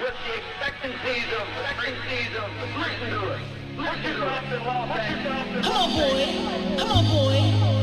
with the expectancies of, expectancies of, listen to it. Listen to it. Come on, boy. Come on, boy.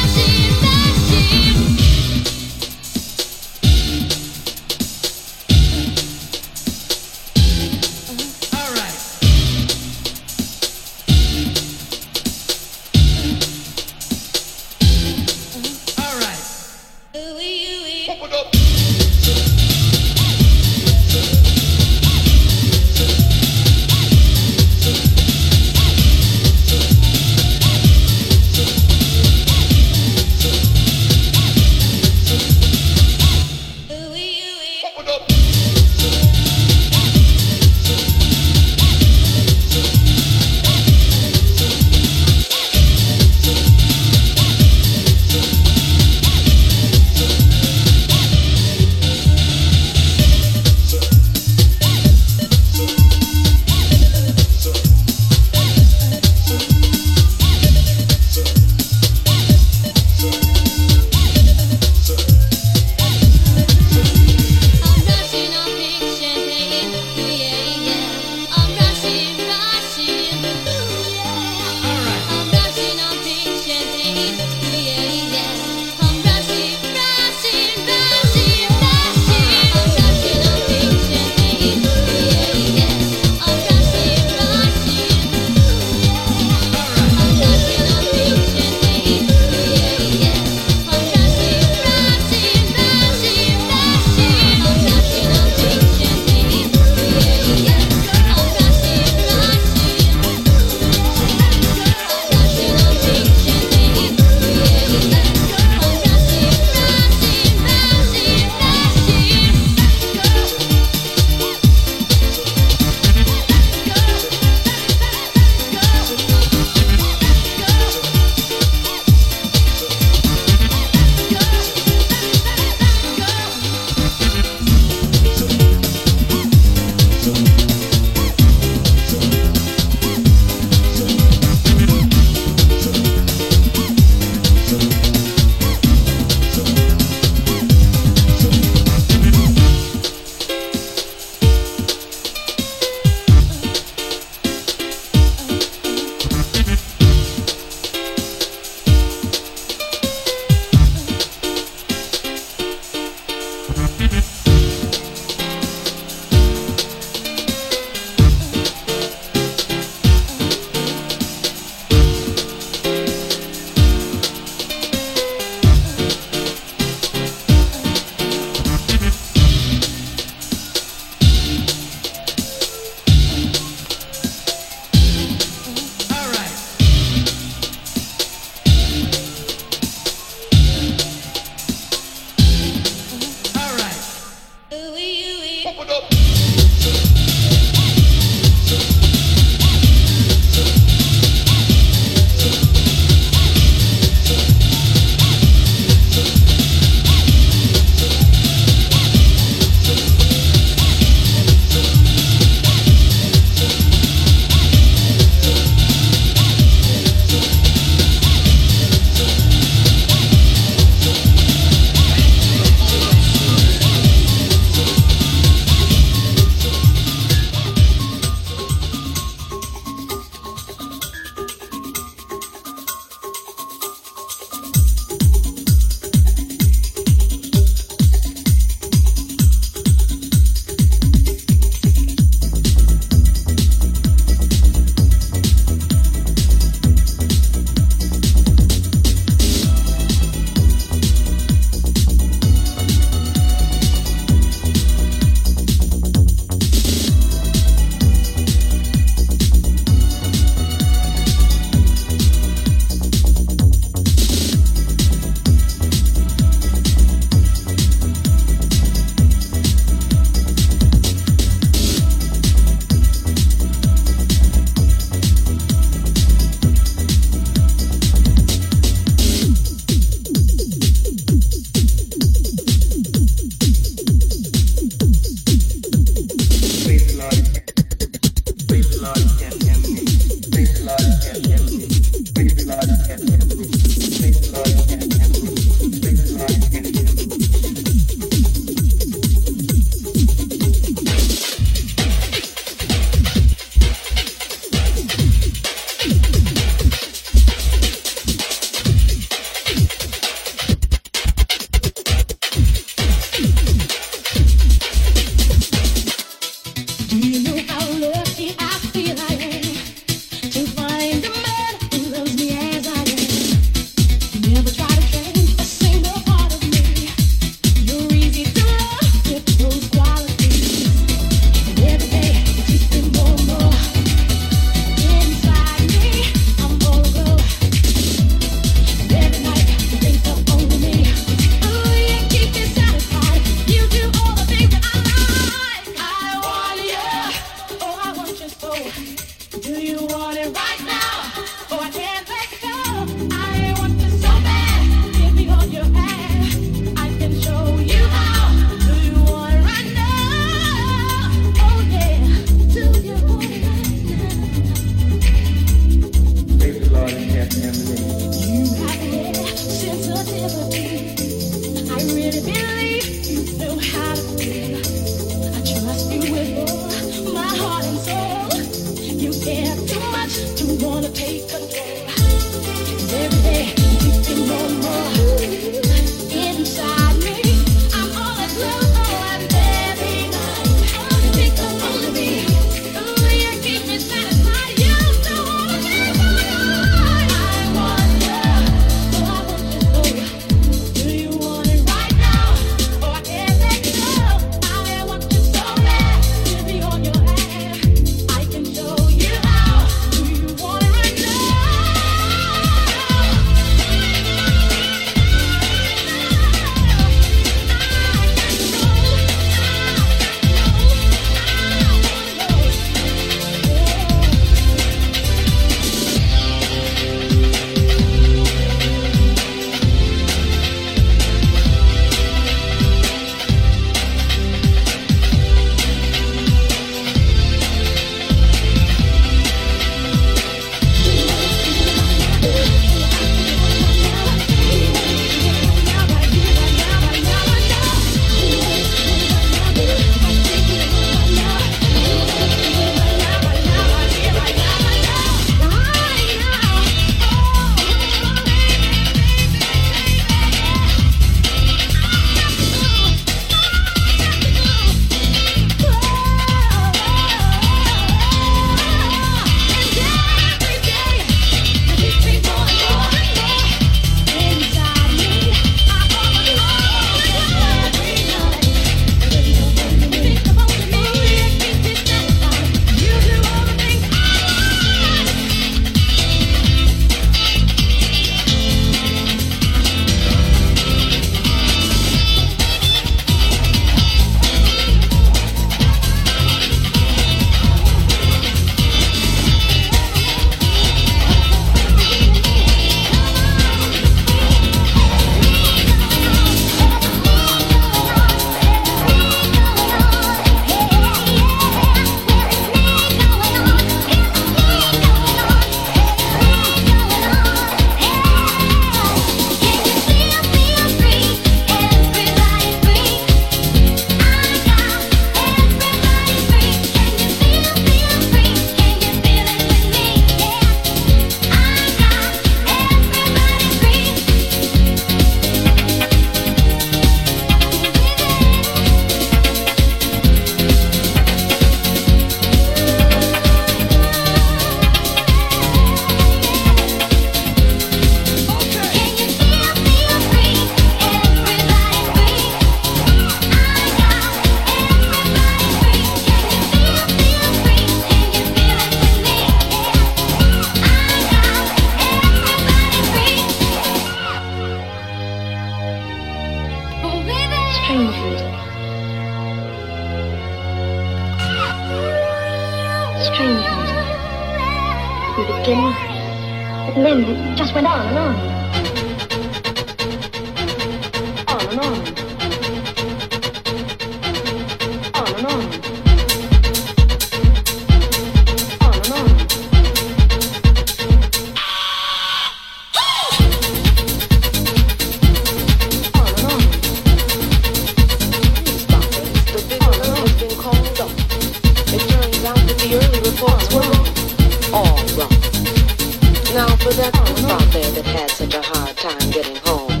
Was everyone out there that had such a hard time getting home?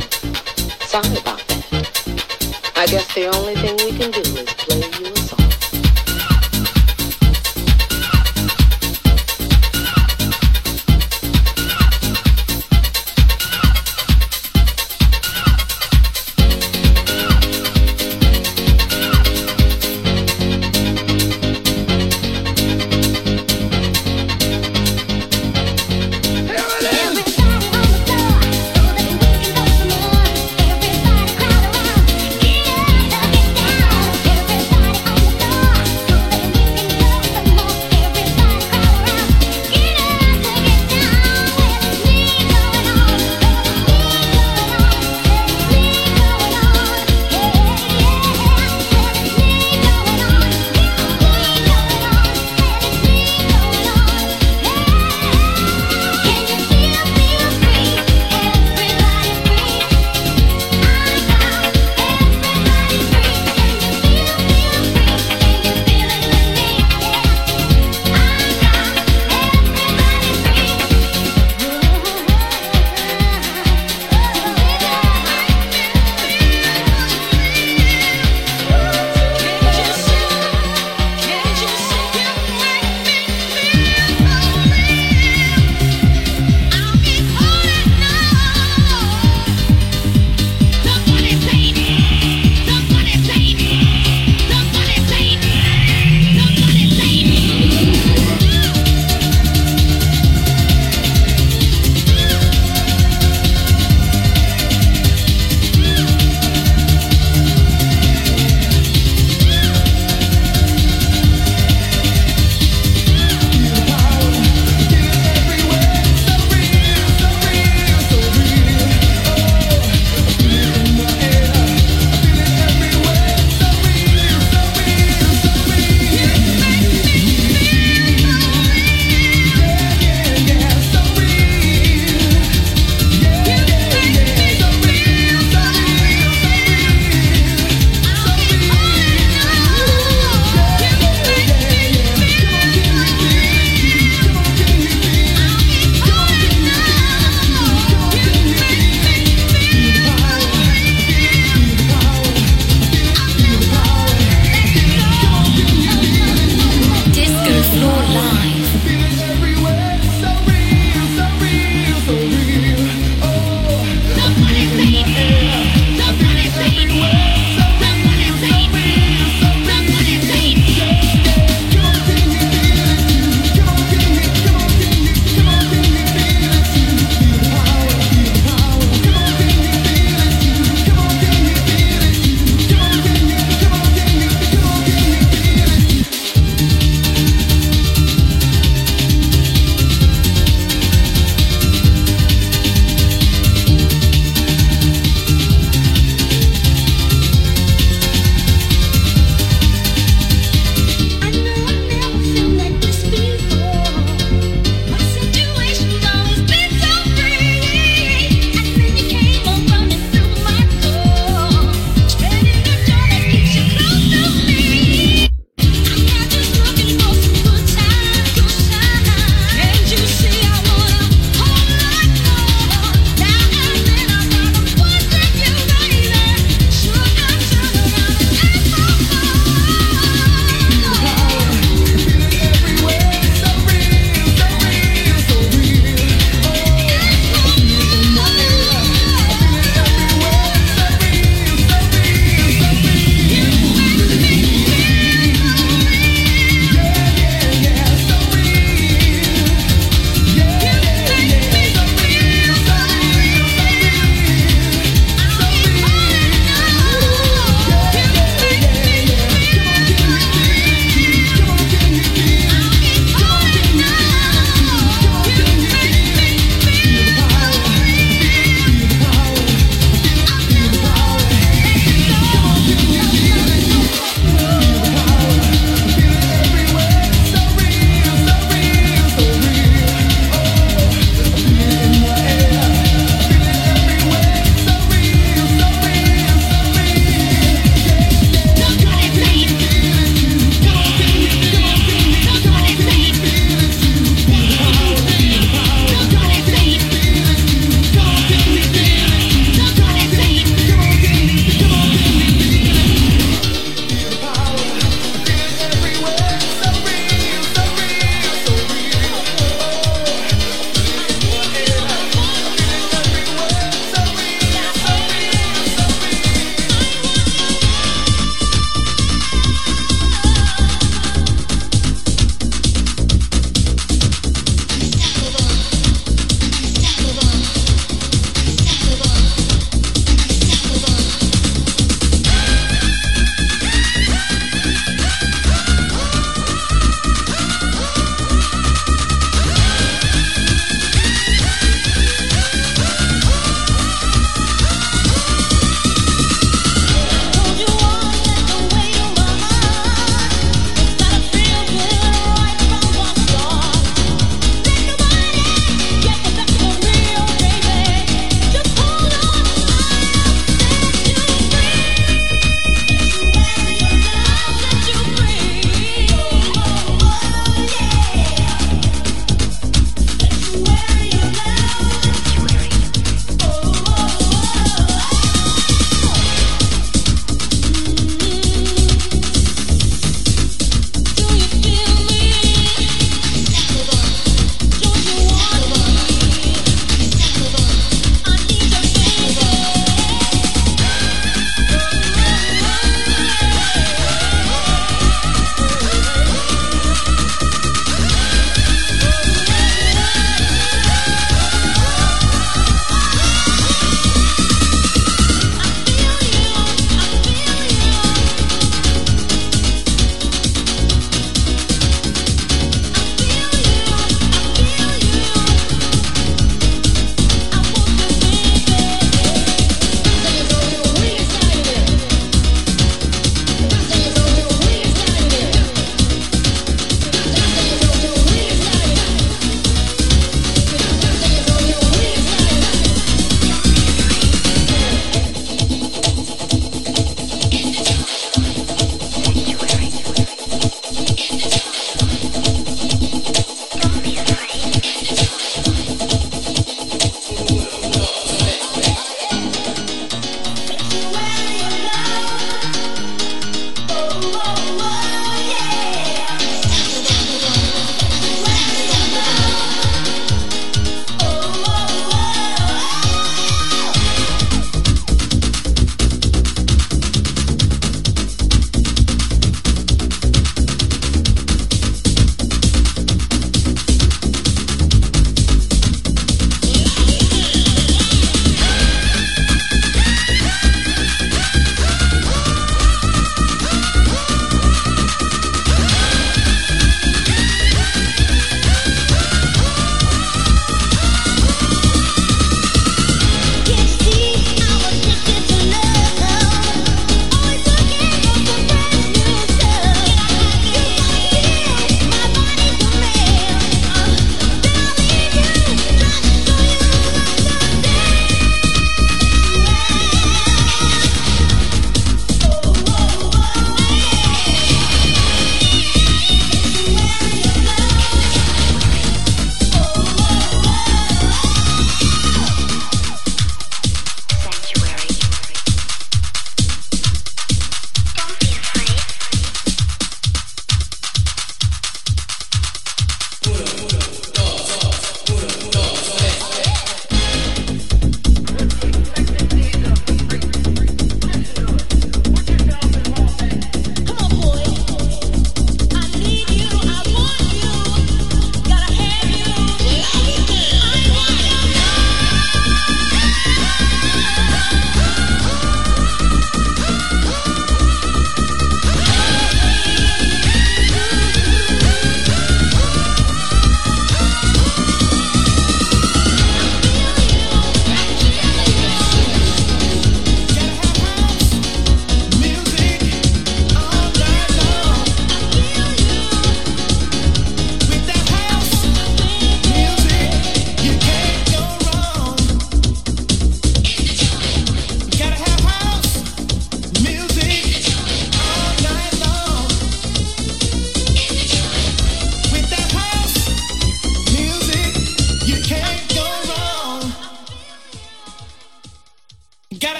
Sorry about that. I guess the only thing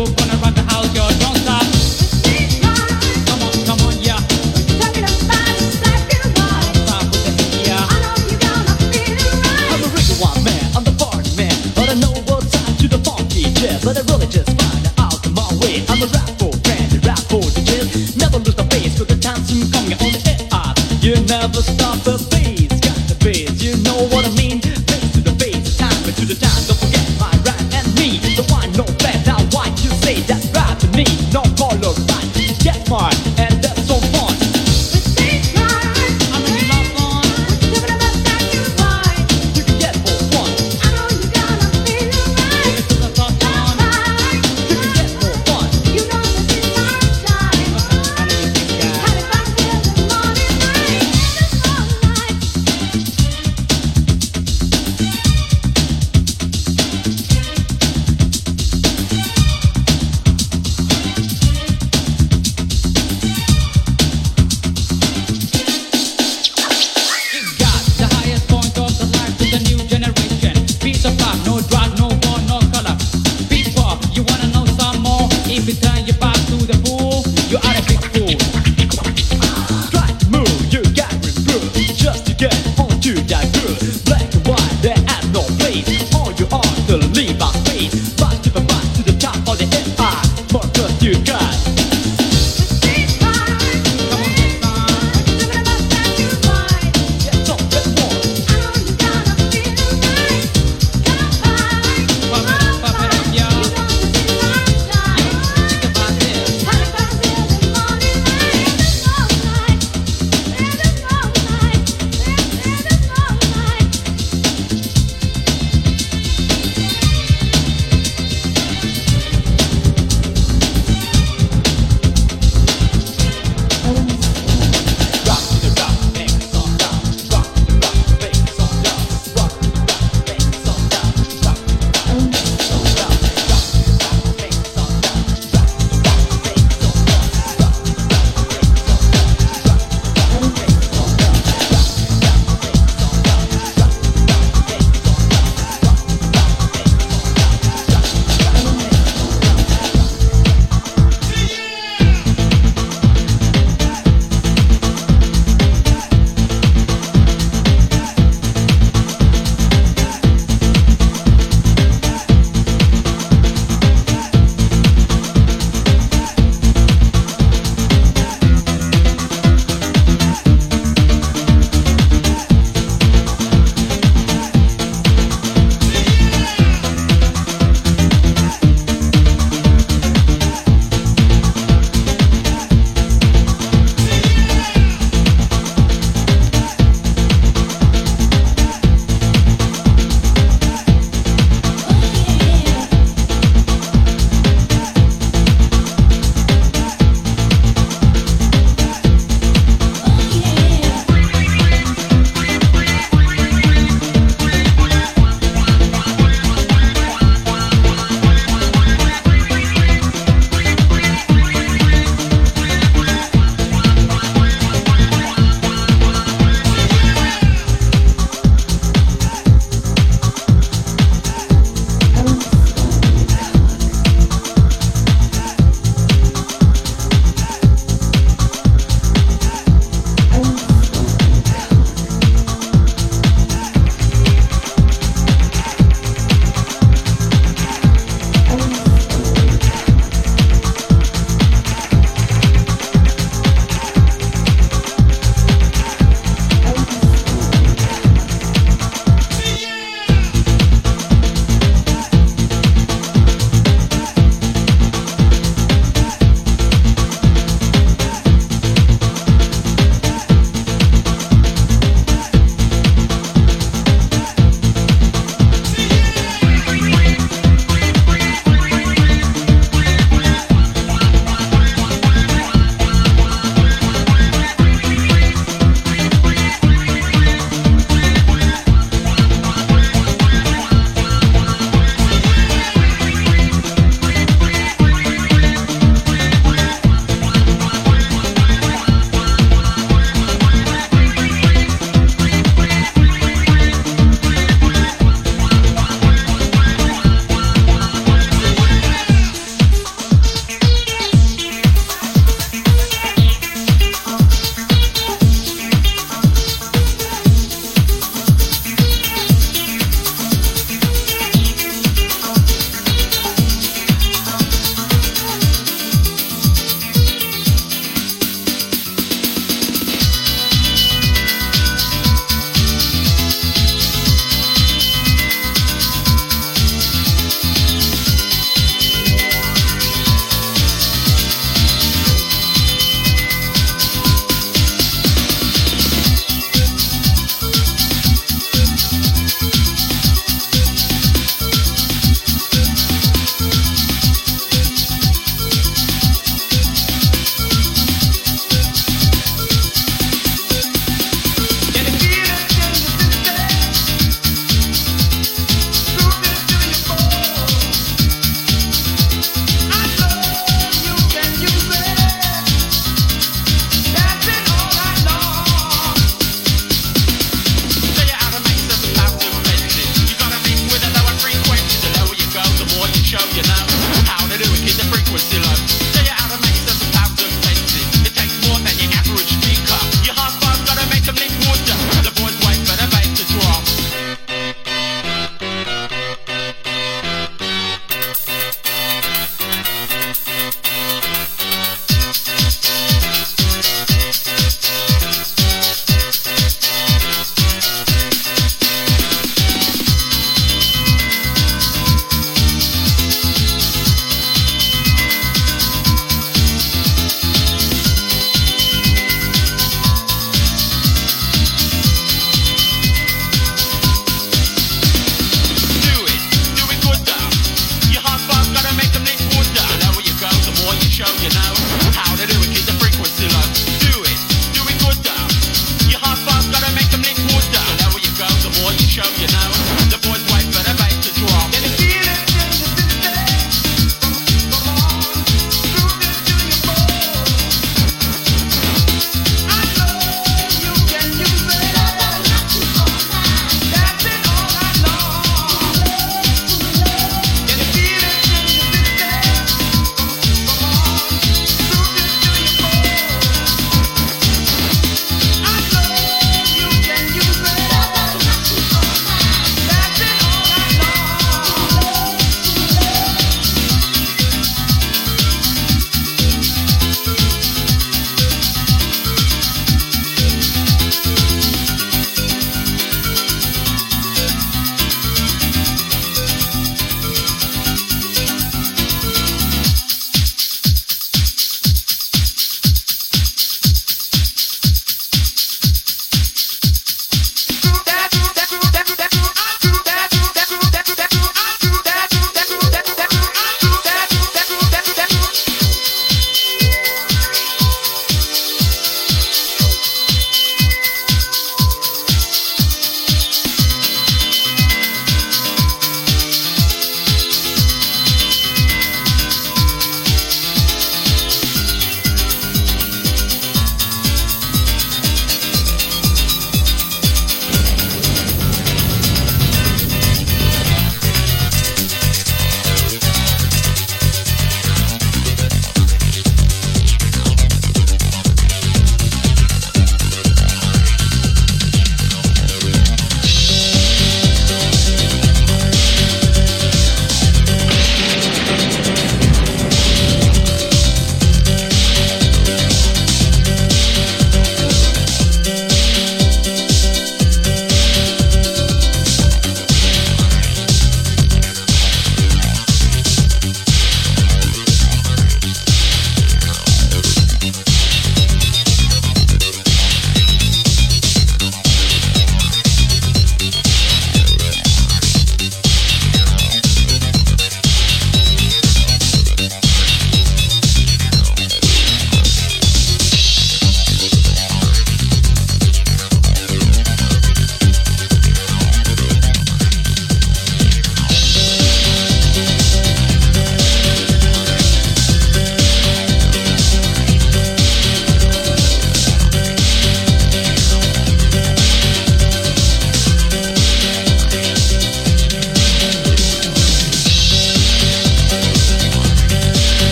out with the group,